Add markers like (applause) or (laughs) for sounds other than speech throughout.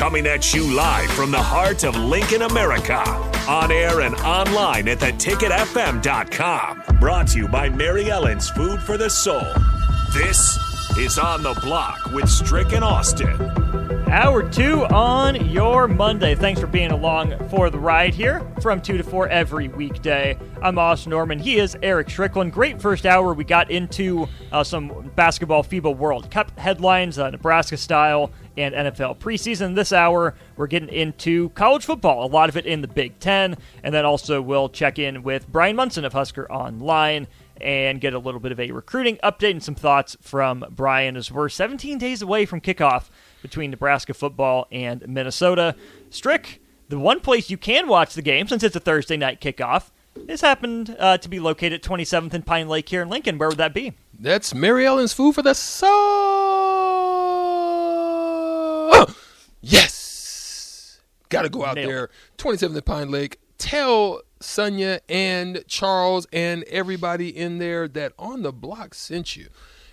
Coming at you live from the heart of Lincoln, America. On air and online at theticketfm.com. Brought to you by Mary Ellen's Food for the Soul. This is On the Block with Strick and Austin. Hour two on your Monday. Thanks for being along for the ride here from 2 to 4 every weekday. I'm Austin Norman. He is Eric Strickland. Great first hour. We got into uh, some basketball FIBA World Cup headlines, uh, Nebraska style, and NFL preseason. This hour, we're getting into college football, a lot of it in the Big Ten. And then also, we'll check in with Brian Munson of Husker Online and get a little bit of a recruiting update and some thoughts from Brian as we're 17 days away from kickoff between Nebraska football and Minnesota. Strick, the one place you can watch the game since it's a Thursday night kickoff. This happened uh, to be located at 27th and Pine Lake here in Lincoln. Where would that be? That's Mary Ellen's Food for the Soul. Yes. Got to go out Nailed. there. 27th and Pine Lake. Tell Sonia and Charles and everybody in there that on the block sent you,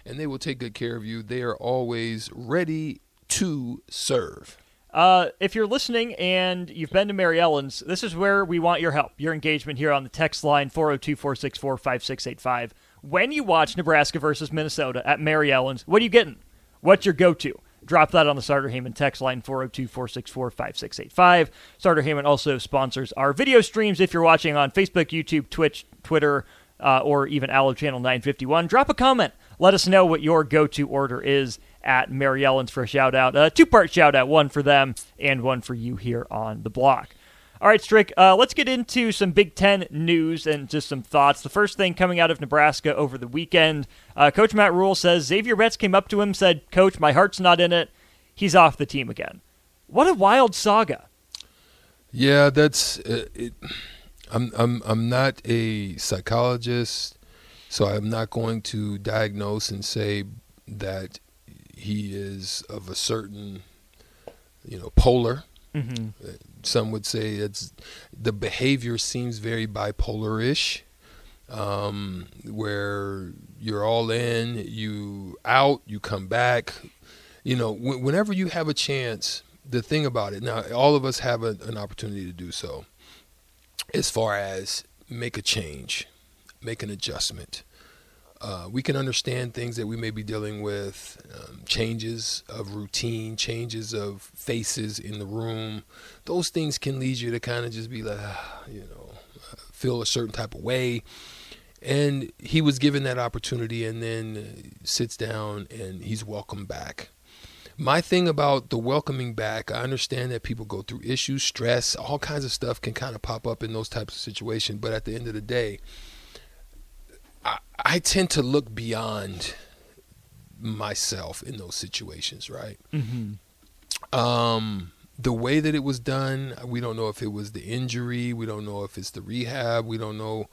and they will take good care of you. They are always ready to serve. Uh, if you're listening and you've been to Mary Ellen's, this is where we want your help, your engagement here on the text line 402 464 5685. When you watch Nebraska versus Minnesota at Mary Ellen's, what are you getting? What's your go to? Drop that on the Starter Heyman text line 402 464 5685. Starter Heyman also sponsors our video streams if you're watching on Facebook, YouTube, Twitch, Twitter, uh, or even Allo Channel 951. Drop a comment. Let us know what your go to order is at Mary Ellen's for a shout out. A two part shout out, one for them and one for you here on the block. All right, Strick, uh, let's get into some Big Ten news and just some thoughts. The first thing coming out of Nebraska over the weekend uh, Coach Matt Rhule says Xavier Betts came up to him said, Coach, my heart's not in it. He's off the team again. What a wild saga. Yeah, that's uh, it. I'm I'm I'm not a psychologist, so I'm not going to diagnose and say that he is of a certain, you know, polar. Mm-hmm. Some would say it's the behavior seems very bipolar-ish, um, where you're all in, you out, you come back. You know, wh- whenever you have a chance, the thing about it now, all of us have a, an opportunity to do so, as far as make a change, make an adjustment. Uh, we can understand things that we may be dealing with, um, changes of routine, changes of faces in the room. Those things can lead you to kind of just be like, ah, you know, uh, feel a certain type of way. And he was given that opportunity and then uh, sits down and he's welcomed back. My thing about the welcoming back, I understand that people go through issues, stress, all kinds of stuff can kind of pop up in those types of situations. But at the end of the day, I tend to look beyond myself in those situations, right? Mm-hmm. Um, the way that it was done, we don't know if it was the injury, we don't know if it's the rehab, we don't know,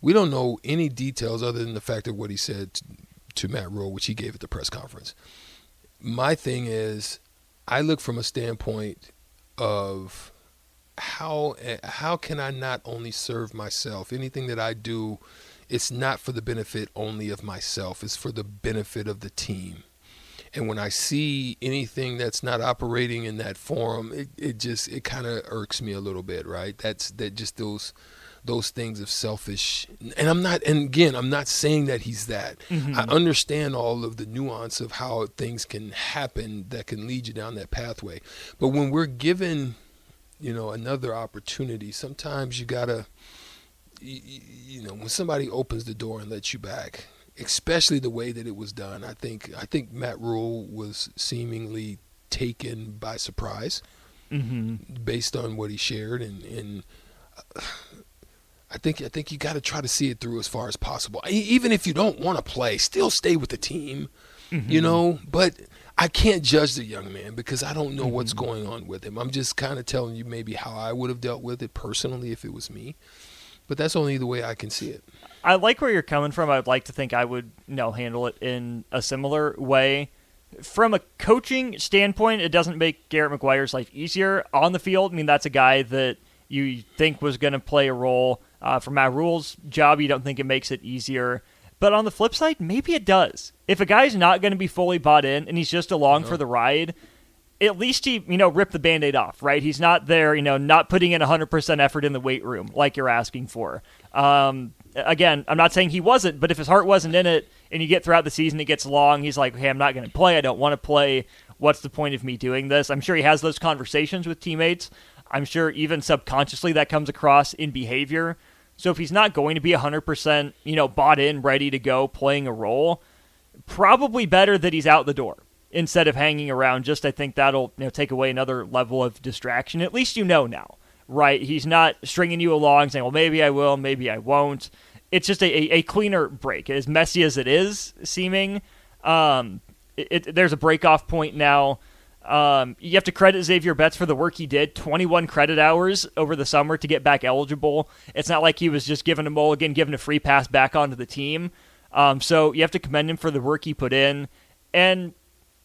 we don't know any details other than the fact of what he said to, to Matt Rhule, which he gave at the press conference. My thing is, I look from a standpoint of how how can I not only serve myself? Anything that I do, it's not for the benefit only of myself. It's for the benefit of the team. And when I see anything that's not operating in that form, it, it just it kind of irks me a little bit, right? That's that just those those things of selfish and I'm not and again I'm not saying that he's that. Mm-hmm. I understand all of the nuance of how things can happen that can lead you down that pathway. But when we're given you know another opportunity, sometimes you got to you, you know when somebody opens the door and lets you back, especially the way that it was done. I think I think Matt Rhule was seemingly taken by surprise mm-hmm. based on what he shared and and uh, I think I think you got to try to see it through as far as possible. Even if you don't want to play, still stay with the team. Mm-hmm. You know, but I can't judge the young man because I don't know mm-hmm. what's going on with him. I'm just kind of telling you maybe how I would have dealt with it personally if it was me. But that's only the way I can see it. I like where you're coming from. I'd like to think I would, you know, handle it in a similar way. From a coaching standpoint, it doesn't make Garrett McGuire's life easier on the field. I mean, that's a guy that you think was going to play a role uh, for Matt Rhule's job, you don't think it makes it easier. But on the flip side, maybe it does. If a guy's not going to be fully bought in and he's just along no. for the ride, at least he, you know, ripped the band-aid off, right? He's not there, you know, not putting in 100% effort in the weight room like you're asking for. Um, again, I'm not saying he wasn't, but if his heart wasn't in it and you get throughout the season, it gets long, he's like, hey, I'm not going to play. I don't want to play. What's the point of me doing this? I'm sure he has those conversations with teammates. I'm sure even subconsciously that comes across in behavior. So if he's not going to be 100%, you know, bought in, ready to go, playing a role, probably better that he's out the door instead of hanging around. Just I think that'll, you know, take away another level of distraction. At least you know now, right? He's not stringing you along saying, "Well, maybe I will, maybe I won't." It's just a, a, cleaner break. As messy as it is seeming, um, it, it, there's a break off point now um, you have to credit Xavier Betts for the work he did 21 credit hours over the summer to get back eligible. It's not like he was just given a mulligan, given a free pass back onto the team. Um, so you have to commend him for the work he put in. And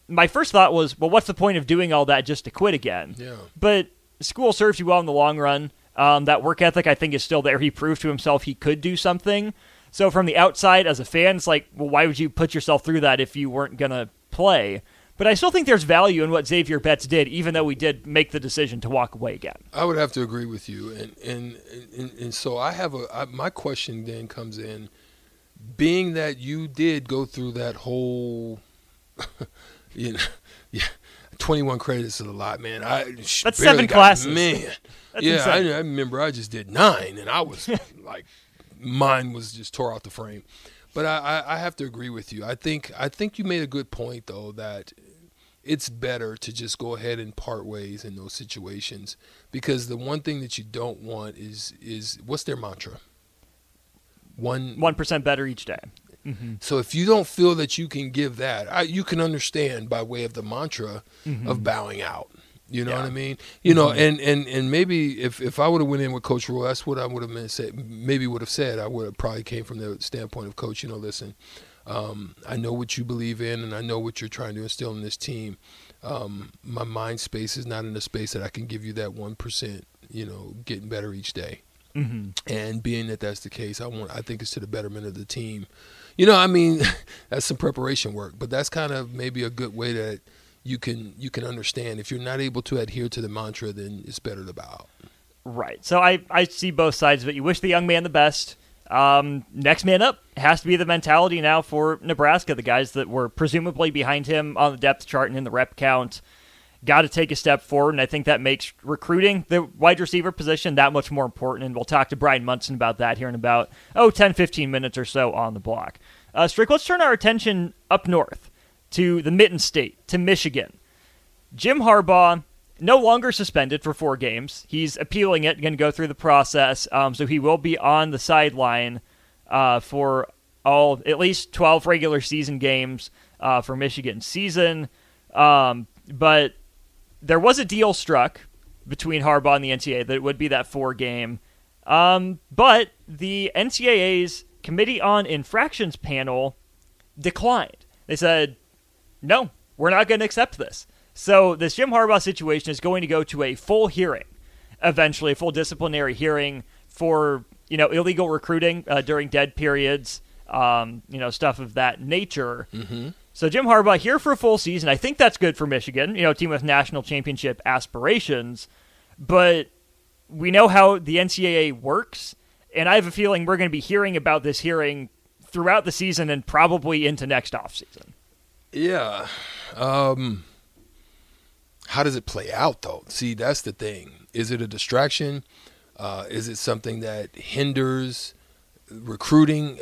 my first thought was, well, what's the point of doing all that just to quit again? Yeah. But school serves you well in the long run. Um, that work ethic, I think, is still there. He proved to himself he could do something. So from the outside, as a fan, it's like, well, why would you put yourself through that if you weren't going to play? But I still think there's value in what Xavier Betts did, even though we did make the decision to walk away again. I would have to agree with you, and and and, and so I have a I, my question then comes in, being that you did go through that whole, (laughs) you know, (laughs) yeah. 21 credits is a lot, man. I That's seven got, classes. Man. (laughs) That's yeah, I, I, remember I just did nine, and I was (laughs) like, mine was just tore out the frame. But I, I have to agree with you. I think I think you made a good point though that it's better to just go ahead and part ways in those situations because the one thing that you don't want is is what's their mantra? One one percent better each day. Mm-hmm. So if you don't feel that you can give that, I, you can understand by way of the mantra mm-hmm. of bowing out. You know yeah. what I mean? You know, mm-hmm. and, and, and maybe if, if I would have went in with Coach Rhule, that's what I would have said. Maybe would have said. I would have probably came from the standpoint of Coach. You know, listen, um, I know what you believe in, and I know what you're trying to instill in this team. Um, my mind space is not in a space that I can give you that one percent. You know, getting better each day. Mm-hmm. And being that that's the case, I want. I think it's to the betterment of the team. You know, I mean, (laughs) that's some preparation work, but that's kind of maybe a good way that you can you can understand. If you're not able to adhere to the mantra, then it's better to bow out. Right. So I I see both sides of it. You wish the young man the best. Um, next man up has to be the mentality now for Nebraska. The guys that were presumably behind him on the depth chart and in the rep count got to take a step forward, and I think that makes recruiting the wide receiver position that much more important. And we'll talk to Brian Munson about that here in about, oh, 10, 15 minutes or so on the block. Uh, Strick, let's turn our attention up north to the Mitten State, to Michigan. Jim Harbaugh, no longer suspended for four games. He's appealing it, and going to go through the process. Um, so he will be on the sideline uh, for all at least 12 regular season games uh, for Michigan season. Um, but there was a deal struck between Harbaugh and the NCAA that it would be that four game. Um, but the NCAA's Committee on Infractions panel declined. They said, no, we're not going to accept this. So this Jim Harbaugh situation is going to go to a full hearing, eventually, a full disciplinary hearing for you know illegal recruiting uh, during dead periods, um, you know stuff of that nature. Mm-hmm. So Jim Harbaugh here for a full season. I think that's good for Michigan, you know, team with national championship aspirations. But we know how the NCAA works, and I have a feeling we're going to be hearing about this hearing throughout the season and probably into next offseason. Yeah. Um, how does it play out, though? See, that's the thing. Is it a distraction? Uh, is it something that hinders recruiting?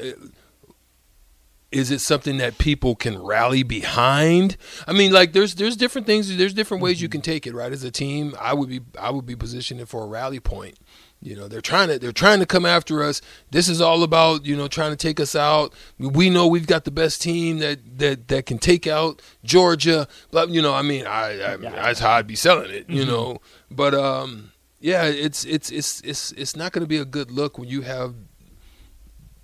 Is it something that people can rally behind? I mean, like there's there's different things. There's different ways you can take it, right? As a team, I would be I would be positioning for a rally point. You know, they're trying to they're trying to come after us. This is all about you know trying to take us out. We know we've got the best team that that that can take out Georgia. But you know, I mean, I, I yeah. that's how I'd be selling it. You mm-hmm. know, but um, yeah, it's it's it's it's it's not going to be a good look when you have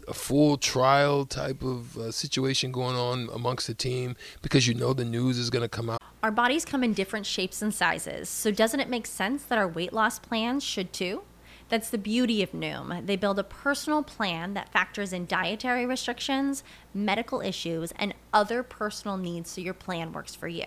a full trial type of uh, situation going on amongst the team because you know the news is going to come out. Our bodies come in different shapes and sizes, so doesn't it make sense that our weight loss plans should too? That's the beauty of Noom. They build a personal plan that factors in dietary restrictions, medical issues, and other personal needs so your plan works for you.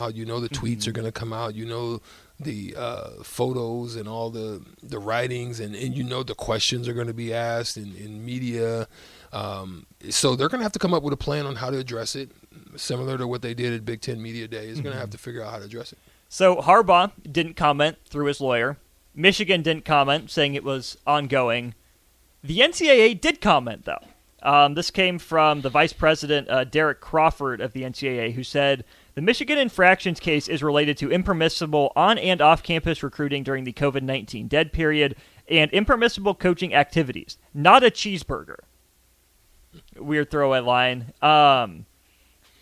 How you know the tweets mm-hmm. are going to come out. You know the uh, photos and all the the writings, and, and you know the questions are going to be asked in, in media. Um, so they're going to have to come up with a plan on how to address it, similar to what they did at Big Ten Media Day. Is mm-hmm. going to have to figure out how to address it. So Harbaugh didn't comment through his lawyer. Michigan didn't comment, saying it was ongoing. The NCAA did comment though. Um, this came from the vice president, uh, Derek Crawford of the NCAA, who said the Michigan infractions case is related to impermissible on and off campus recruiting during the COVID 19 dead period and impermissible coaching activities, not a cheeseburger. Weird throwaway line. Um,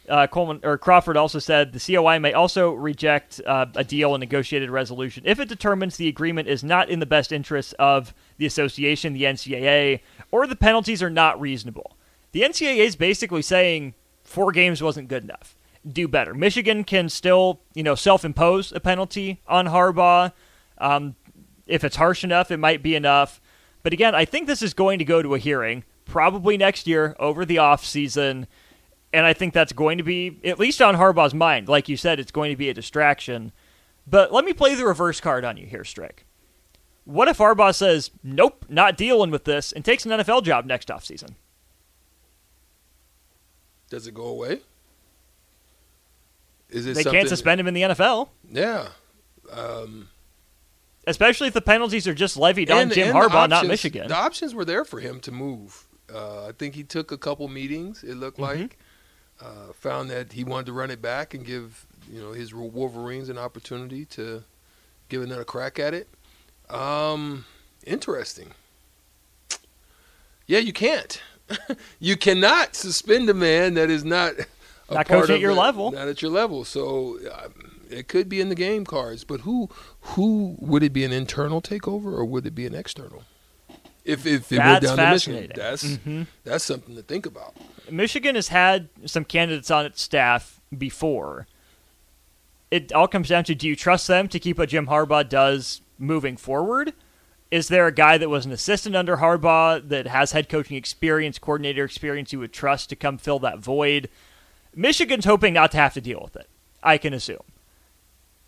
uh, Coleman or Crawford also said the COI may also reject uh, a deal and negotiated resolution if it determines the agreement is not in the best interests of the association, the NCAA, or the penalties are not reasonable. The NCAA is basically saying four games wasn't good enough do better. Michigan can still, you know, self-impose a penalty on Harbaugh. Um, if it's harsh enough, it might be enough. But again, I think this is going to go to a hearing probably next year over the off season, and I think that's going to be at least on Harbaugh's mind. Like you said, it's going to be a distraction. But let me play the reverse card on you here, Strick. What if Harbaugh says, "Nope, not dealing with this," and takes an NFL job next off season? Does it go away? Is it they can't suspend him in the NFL. Yeah. Um, Especially if the penalties are just levied and, on Jim Harbaugh, options, not Michigan. The options were there for him to move. Uh, I think he took a couple meetings. It looked mm-hmm. like uh, found that he wanted to run it back and give you know his Wolverines an opportunity to give another crack at it. Um, interesting. Yeah, you can't. (laughs) you cannot suspend a man that is not Not coaching at your level. not at your level. So um, it could be in the game cards, but who who would it be an internal takeover or would it be an external? If if it That's down to Michigan, fascinating. Mm-hmm. that's that's something to think about. Michigan has had some candidates on its staff before. It all comes down to do you trust them to keep what Jim Harbaugh does moving forward? Is there a guy that was an assistant under Harbaugh that has head coaching experience, coordinator experience you would trust to come fill that void? Michigan's hoping not to have to deal with it, I can assume.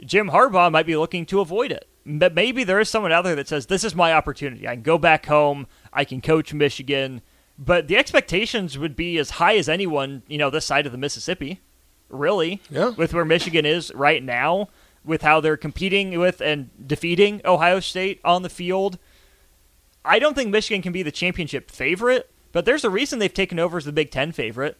Jim Harbaugh might be looking to avoid it. But maybe there is someone out there that says, This is my opportunity. I can go back home. I can coach Michigan. But the expectations would be as high as anyone, you know, this side of the Mississippi, really. Yeah. With where Michigan is right now, with how they're competing with and defeating Ohio State on the field. I don't think Michigan can be the championship favorite, but there's a reason they've taken over as the Big Ten favorite.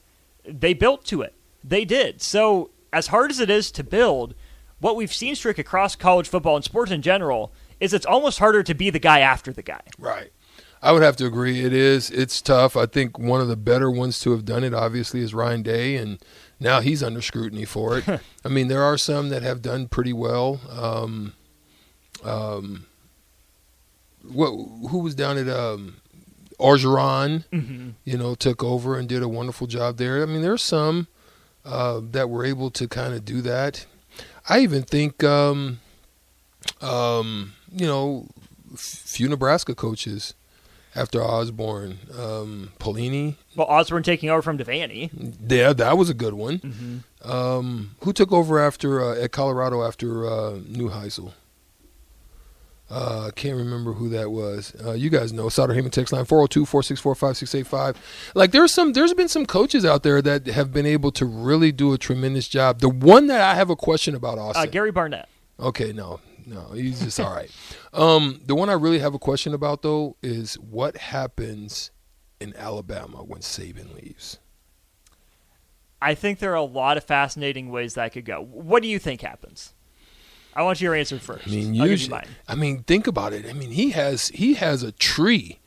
They built to it. They did. So, as hard as it is to build, what we've seen streak across college football and sports in general is it's almost harder to be the guy after the guy. Right. I would have to agree. It is. It's tough. I think one of the better ones to have done it, obviously, is Ryan Day, and now he's under scrutiny for it. (laughs) I mean, there are some that have done pretty well. Um, um, what? Who was down at um, Orgeron? You know, took over and did a wonderful job there. I mean, there's some uh, that were able to kind of do that. I even think, um, um, you know, f- few Nebraska coaches after Osborne, um, Pelini. Well, Osborne taking over from Devaney. Yeah, that was a good one. Um, who took over after uh, at Colorado after uh, Neuheisel? Uh, I can't remember who that was. Uh, you guys know. Sauter Heyman text line 402 464 5685. Like there's some there's been some coaches out there that have been able to really do a tremendous job. The one that I have a question about Austin. Uh, Gary Barnett. Okay, no, no, he's just all right. (laughs) Um, the one I really have a question about though is what happens in Alabama when Saban leaves. I think there are a lot of fascinating ways that could go. What do you think happens? I want your answer first. I mean, I'll give you usually. I mean, think about it. I mean, he has he has a tree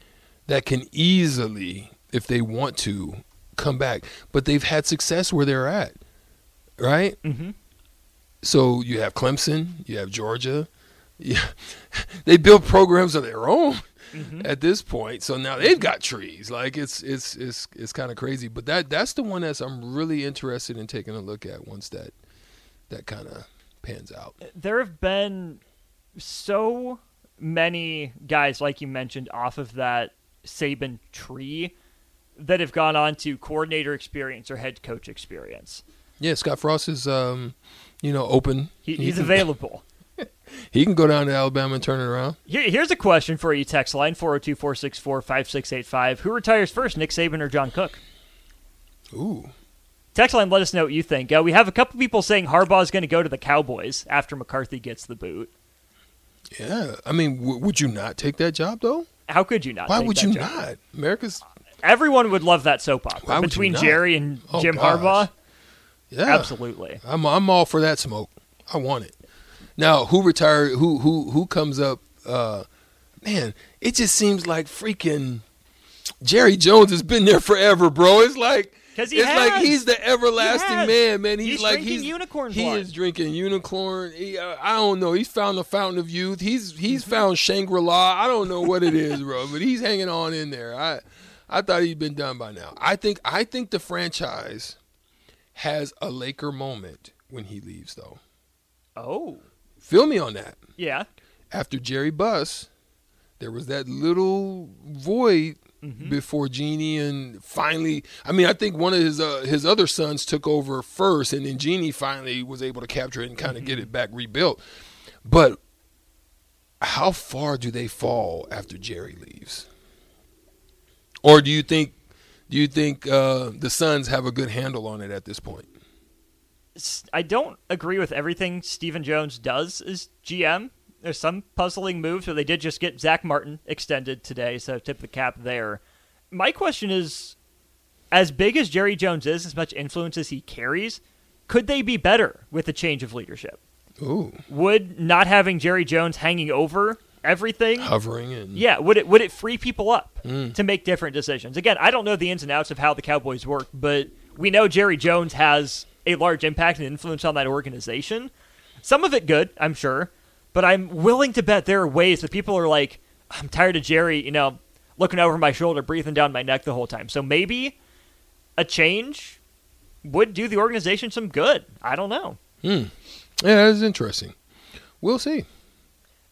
that can easily, if they want to, come back. But they've had success where they're at, right? Mhm. So you have Clemson, you have Georgia. (laughs) Yeah, they build programs of their own Mm-hmm. at this point. So now they've got trees. Like it's it's it's it's kind of crazy. But that that's the one that's I'm really interested in taking a look at once that that kind of pans out. there have been so many guys, like you mentioned, off of that Saban tree that have gone on to coordinator experience or head coach experience. Yeah, Scott Frost is, um, you know, open. He, He he's can- (laughs) available. He can go down to Alabama and turn it around. Here, here's a question for you, text line 402 464 5685. Who retires first, Nick Saban or John Cook? Ooh, Text line, let us know what you think. Uh, we have a couple people saying Harbaugh is going to go to the Cowboys after McCarthy gets the boot. yeah. I mean, w- would you not take that job though? How could you not? Why would you job? not? America's Everyone would love that soap opera between? Jerry and Oh, Jim gosh. Harbaugh. yeah. Absolutely. I'm I'm all for that smoke. I want it. Now, who retired? Who who who comes up? Uh, man, it just seems like freaking Jerry Jones has been there forever, bro. It's like 'Cause he it's like he's the everlasting He man, man. He's, He's like drinking he's unicorn He blood. is drinking unicorn. He, uh, I don't know. He's found the fountain of youth. He's he's Mm-hmm. found Shangri La. I don't know what it is, bro, but he's hanging on in there. I I thought he'd been done by now. I think I think the franchise has a Laker moment when he leaves, though. Oh, Feel me on that. yeah. After Jerry Buss, there was that little void before Jeanie and finally. I mean, I think one of his uh, his other sons took over first, and then Jeanie finally was able to capture it and kind of get it back rebuilt. But how far do they fall after Jerry leaves? Or do you think do you think uh, the sons have a good handle on it at this point? I don't agree with everything Stephen Jones does as GM. There's some puzzling moves, but they did just get Zack Martin extended today, so tip the cap there. My question is as big as Jerry Jones is, as much influence as he carries, could they be better with a change of leadership? Ooh, Would not having Jerry Jones hanging over everything? Hovering and yeah would it would it free people up hmm. to make different decisions? Again i don't know the ins and outs of how the cowboys work but we know jerry jones has a large impact and influence on that organization. Some of it good i'm sure but i'm willing to bet there are ways that people are like i'm tired of jerry you know looking over my shoulder breathing down my neck the whole time so maybe a change would do the organization some good i don't know Hmm. yeah, that is interesting. We'll see.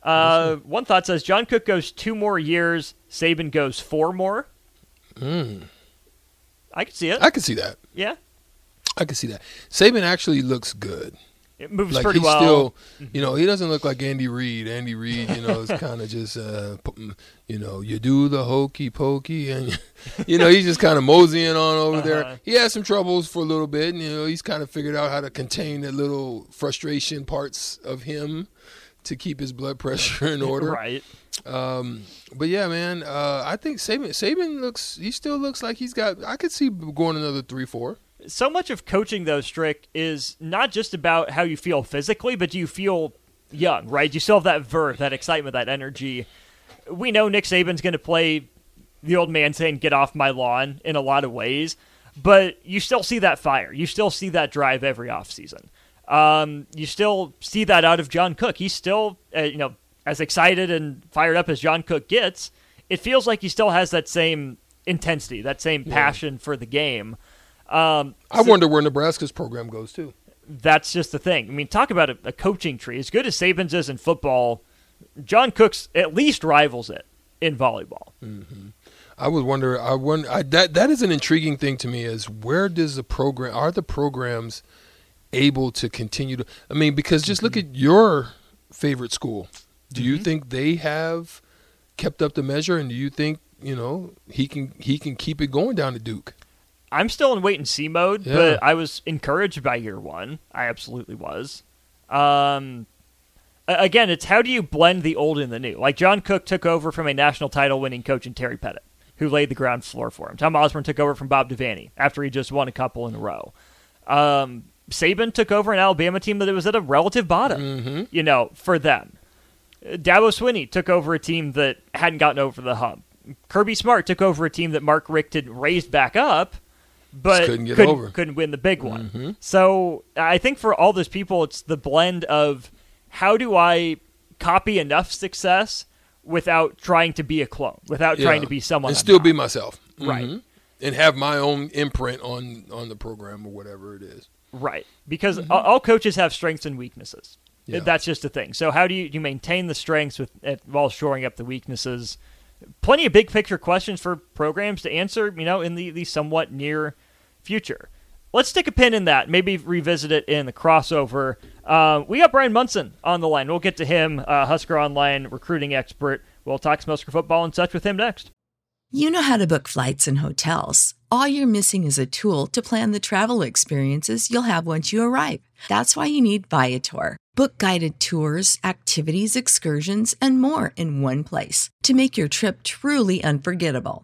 Uh, one thought says John Cook goes two more years, Saban goes four more. Hmm. I could see it. I can see that. yeah, I can see that. Saban actually looks good. It moves Like pretty he's well. still, you know, he doesn't look like Andy Reid. Andy Reid, you know, is (laughs) kind of just, uh, you know, you do the hokey pokey, and (laughs) you know, he's just kind of moseying on over Uh-huh. there. He had some troubles for a little bit, and you know, he's kind of figured out how to contain the little frustration parts of him to keep his blood pressure in (laughs) order. right. Um, but yeah, man, uh, I think Saban, Saban looks, he still looks like he's got. I could see going another three, four. So much of coaching, though, Strick, is not just about how you feel physically, but do you feel young, right? You still have that verve, that excitement, that energy. We know Nick Saban's going to play the old man saying, get off my lawn in a lot of ways, but you still see that fire. You still see that drive every offseason. Um, you still see that out of John Cook. He's still, uh, you know, as excited and fired up as John Cook gets. It feels like he still has that same intensity, that same passion for the game. Um, I wonder where Nebraska's program goes too. that's just the thing. I mean, talk about a, a coaching tree. As good as Saban's is in football, John Cook's at least rivals it in volleyball. Mm-hmm. I was wondering. I wonder I, that that is an intriguing thing to me. Is where does the program are the programs able to continue to? I mean, because just look mm-hmm. at your favorite school. Do you mm-hmm. think they have kept up the measure, and do you think you know he can he can keep it going down to Duke? I'm still in wait and see mode, Yeah. but I was encouraged by year one. I absolutely was. Um, again, it's how do you blend the old and the new? Like John Cook took over from a national title winning coach in Terry Pettit, who laid the ground floor for him. Tom Osborne took over from Bob Devaney after he just won a couple in a row. Um, Saban took over an Alabama team that was at a relative bottom, you know, for them. Dabo Swinney took over a team that hadn't gotten over the hump. Kirby Smart took over a team that Mark Richt had raised back up, but Just couldn't get couldn't, over. couldn't win the big one. So I think for all those people, it's the blend of how do I copy enough success without trying to be a clone, without trying to be someone and I'm still not. be myself, Right. Mhm. And have my own imprint on on the program or whatever it is. Right. Because all, all coaches have strengths and weaknesses. Yeah. That's just the thing. So how do you, you maintain the strengths with while shoring up the weaknesses? Plenty of big picture questions for programs to answer, you know, in the, the somewhat near future. Let's stick a pin in that. Maybe revisit it in the crossover. Uh, we got Brian Munson on the line. We'll get to him, uh, Husker Online recruiting expert. We'll talk some Husker football and such with him next. You know how to book flights and hotels. All you're missing is a tool to plan the travel experiences you'll have once you arrive. That's why you need Viator. Book guided tours, activities, excursions, and more in one place to make your trip truly unforgettable.